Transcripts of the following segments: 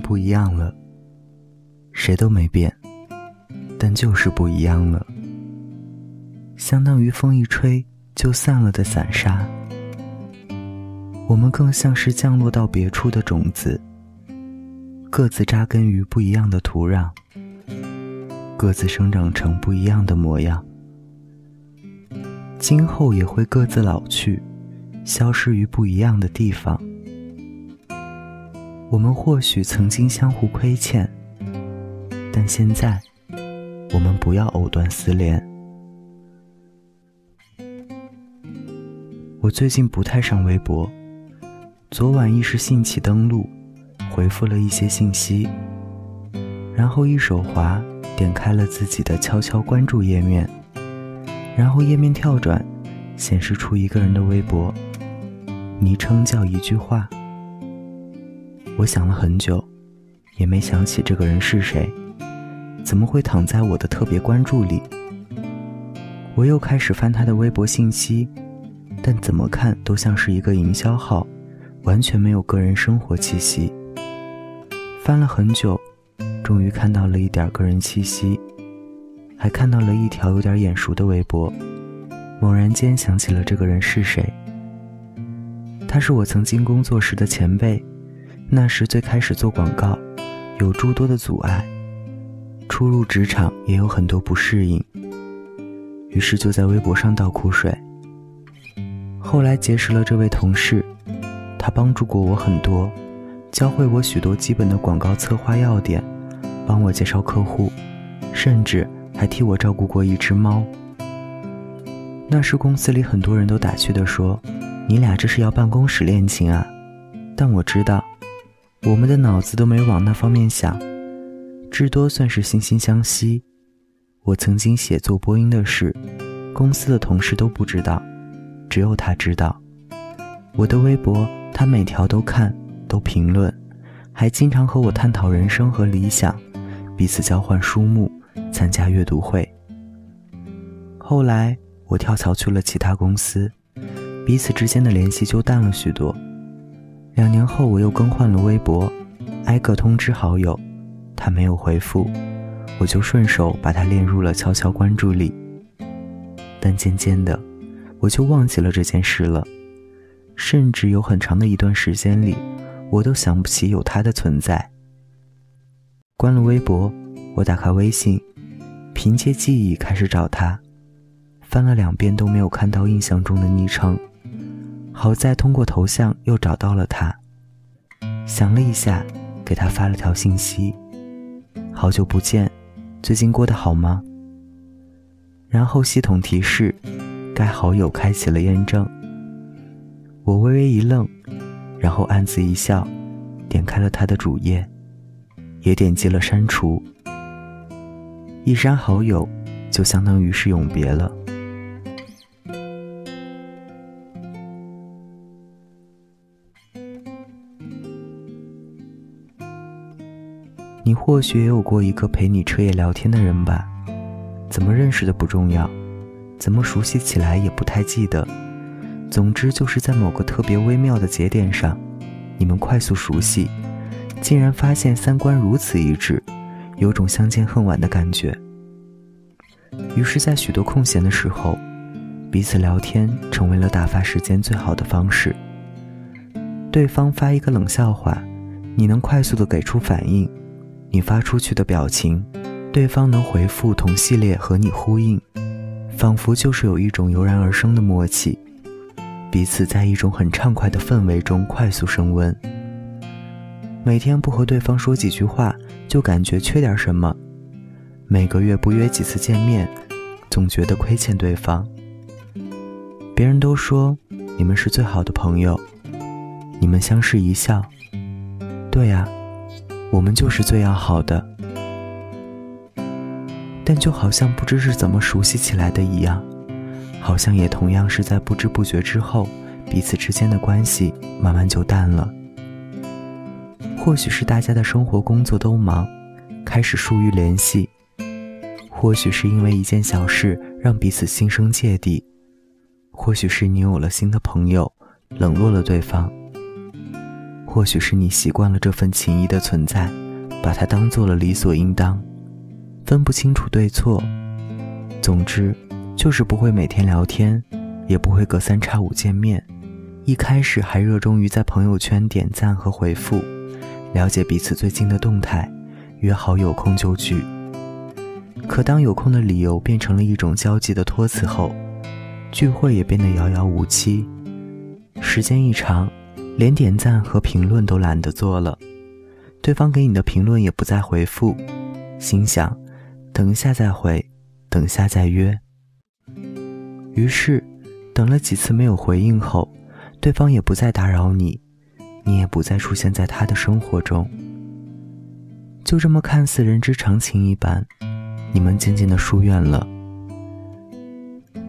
不一样了，谁都没变，但就是不一样了。相当于风一吹就散了的散沙，我们更像是降落到别处的种子，各自扎根于不一样的土壤，各自生长成不一样的模样。今后也会各自老去，消失于不一样的地方。我们或许曾经相互亏欠，但现在，我们不要藕断丝连。我最近不太上微博，昨晚一时兴起登录，回复了一些信息，然后一手滑点开了自己的悄悄关注页面，然后页面跳转，显示出一个人的微博，昵称叫一句话。我想了很久，也没想起这个人是谁，怎么会躺在我的特别关注里？我又开始翻他的微博信息，但怎么看都像是一个营销号，完全没有个人生活气息。翻了很久，终于看到了一点个人气息，还看到了一条有点眼熟的微博，猛然间想起了这个人是谁。他是我曾经工作时的前辈。那时最开始做广告，有诸多的阻碍，初入职场也有很多不适应，于是就在微博上倒苦水。后来结识了这位同事，他帮助过我很多，教会我许多基本的广告策划要点，帮我介绍客户，甚至还替我照顾过一只猫。那时公司里很多人都打趣地说：“你俩这是要办公室恋情啊？”但我知道。我们的脑子都没往那方面想，至多算是惺惺相惜。我曾经写作播音的事，公司的同事都不知道，只有他知道。我的微博，他每条都看，都评论，还经常和我探讨人生和理想，彼此交换书目，参加阅读会。后来我跳槽去了其他公司，彼此之间的联系就淡了许多。两年后，我又更换了微博，挨个通知好友，他没有回复，我就顺手把他列入了悄悄关注里。但渐渐的，我就忘记了这件事了，甚至有很长的一段时间里，我都想不起有他的存在。关了微博，我打开微信，凭借记忆开始找他，翻了两遍都没有看到印象中的昵称。好在通过头像又找到了他，想了一下，给他发了条信息：“好久不见，最近过得好吗？”然后系统提示，该好友开启了验证。我微微一愣，然后暗自一笑，点开了他的主页，也点击了删除。一删好友，就相当于是永别了。或许也有过一个陪你彻夜聊天的人吧？怎么认识的不重要，怎么熟悉起来也不太记得。总之就是在某个特别微妙的节点上，你们快速熟悉，竟然发现三观如此一致，有种相见恨晚的感觉。于是，在许多空闲的时候，彼此聊天成为了打发时间最好的方式。对方发一个冷笑话，你能快速的给出反应。你发出去的表情，对方能回复同系列和你呼应，仿佛就是有一种油然而生的默契，彼此在一种很畅快的氛围中快速升温。每天不和对方说几句话，就感觉缺点什么；每个月不约几次见面，总觉得亏欠对方。别人都说你们是最好的朋友，你们相视一笑。对呀。我们就是最要好的，但就好像不知是怎么熟悉起来的一样，好像也同样是在不知不觉之后，彼此之间的关系慢慢就淡了。或许是大家的生活工作都忙，开始疏于联系；或许是因为一件小事让彼此心生芥蒂；或许是你有了新的朋友，冷落了对方。或许是你习惯了这份情谊的存在，把它当做了理所应当，分不清楚对错。总之，就是不会每天聊天，也不会隔三差五见面。一开始还热衷于在朋友圈点赞和回复，了解彼此最近的动态，约好有空就聚。可当有空的理由变成了一种焦急的托词后，聚会也变得遥遥无期。时间一长，连点赞和评论都懒得做了，对方给你的评论也不再回复，心想等一下再回，等下再约。于是，等了几次没有回应后。对方也不再打扰你，你也不再出现在他的生活中。就这么看似人之常情一般，你们渐渐的疏远了。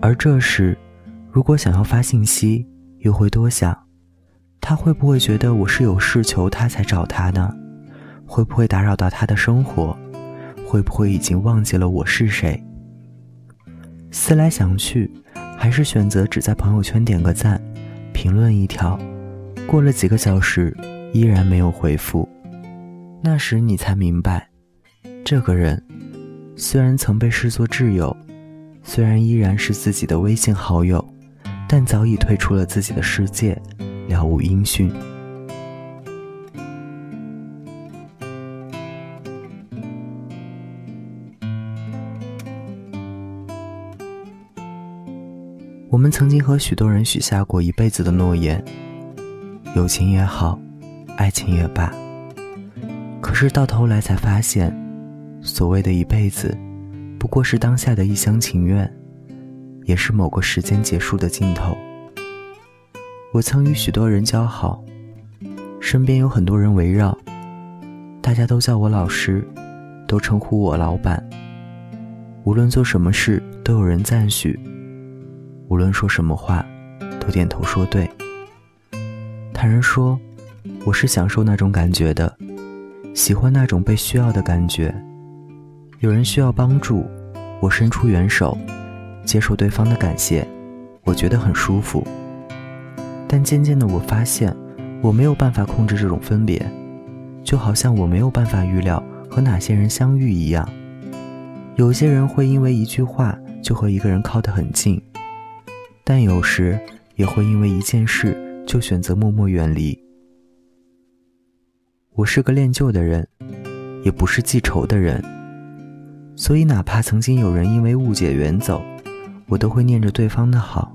而这时，如果想要发信息，又会多想，他会不会觉得我是有事求他才找他呢？会不会打扰到他的生活？会不会已经忘记了我是谁？思来想去，还是选择只在朋友圈点个赞。评论一条，过了几个小时，依然没有回复。那时你才明白，这个人虽然曾被视作挚友，虽然依然是自己的微信好友，但早已退出了自己的世界，了无音讯。我们曾经和许多人许下过一辈子的诺言，友情也好，爱情也罢。可是到头来才发现，所谓的一辈子，不过是当下的一厢情愿，也是某个时间结束的尽头。我曾与许多人交好，身边有很多人围绕，大家都叫我老师，都称呼我老板。无论做什么事，都有人赞许。无论说什么话，都点头说对。坦然说，我是享受那种感觉的，喜欢那种被需要的感觉。有人需要帮助，我伸出援手，接受对方的感谢，我觉得很舒服。但渐渐的，我发现我没有办法控制这种分别，就好像我没有办法预料和哪些人相遇一样。有些人会因为一句话就和一个人靠得很近。但有时也会因为一件事就选择默默远离。我是个恋旧的人，也不是记仇的人，所以哪怕曾经有人因为误解远走，我都会念着对方的好，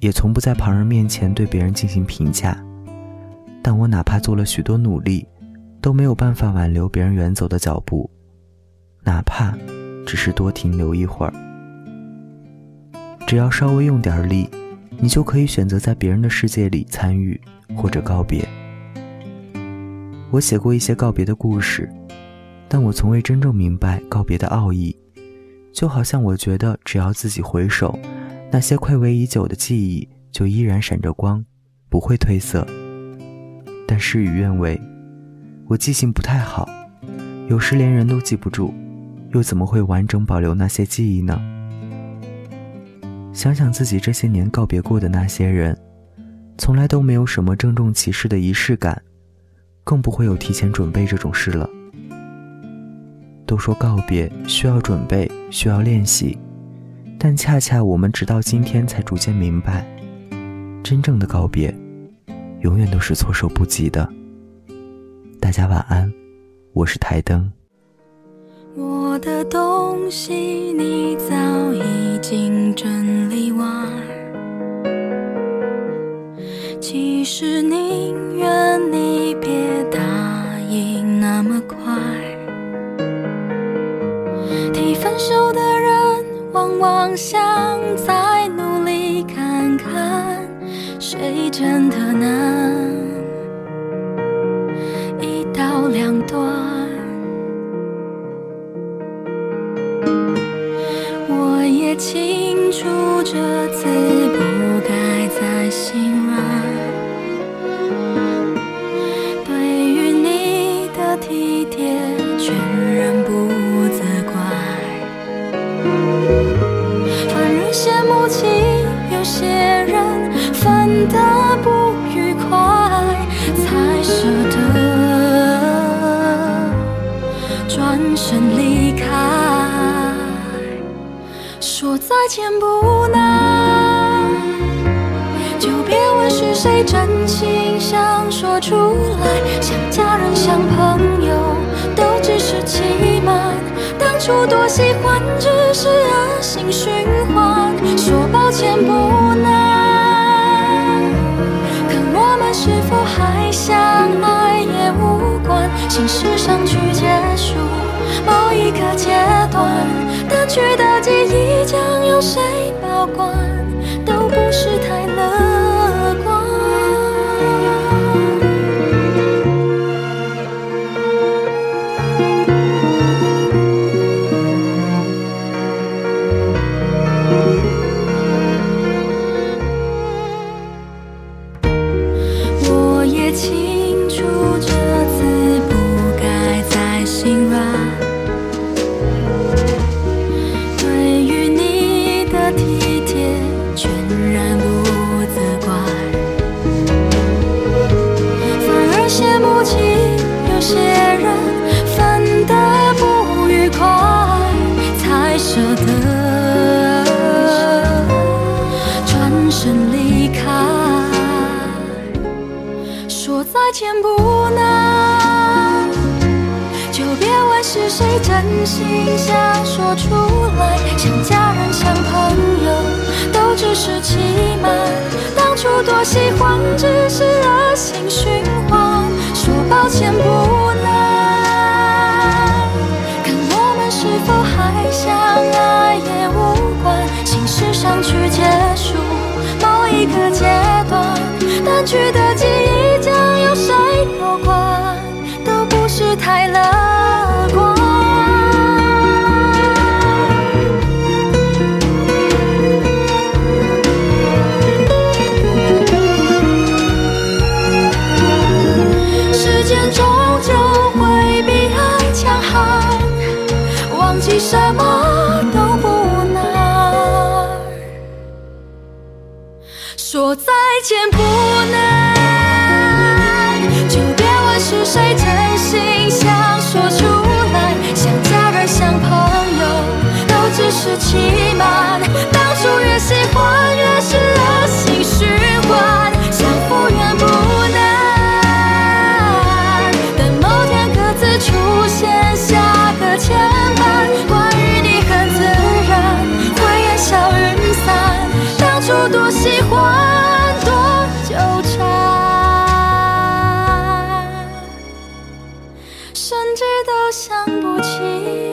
也从不在旁人面前对别人进行评价。但我哪怕做了许多努力，都没有办法挽留别人远走的脚步，哪怕只是多停留一会儿。只要稍微用点力，你就可以选择在别人的世界里参与或者告别。我写过一些告别的故事，但我从未真正明白告别的奥义。就好像我觉得，只要自己回首，那些暌违已久的记忆就依然闪着光，不会褪色。但事与愿违，我记性不太好，有时连人都记不住，又怎么会完整保留那些记忆呢？想想自己这些年告别过的那些人，从来都没有什么郑重其事的仪式感，更不会有提前准备这种事了。都说告别需要准备，需要练习，但恰恰我们直到今天才逐渐明白，真正的告别，永远都是措手不及的。大家晚安，我是台灯。我的东西你早已经整理完，其实宁愿你别想再努力看看，谁真的能说再见不难，就别问是谁真心想说出来，像家人像朋友都只是欺瞒，当初多喜欢只是恶性循环，说抱歉不难，可我们是否还相爱也无关，心事上去结束某一个阶段，淡去的记忆将由谁保管，都不是太乐观。我也清楚这天不能，就别问是谁真心想说出来，像家人像朋友都只是欺瞒，当初多喜欢只是恶性循环，说抱歉不能，想不起。